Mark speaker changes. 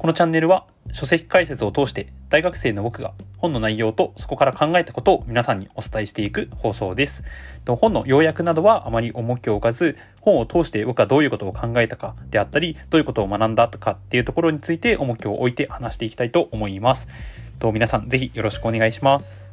Speaker 1: このチャンネルは書籍解説を通して大学生の僕が本の内容とそこから考えたことを皆さんにお伝えしていく放送です。本の要約などはあまり重きを置かず、本を通して僕はどういうことを考えたかであったり、どういうことを学んだとかっていうところについて重きを置いて話していきたいと思います。皆さんぜひよろしくお願いします。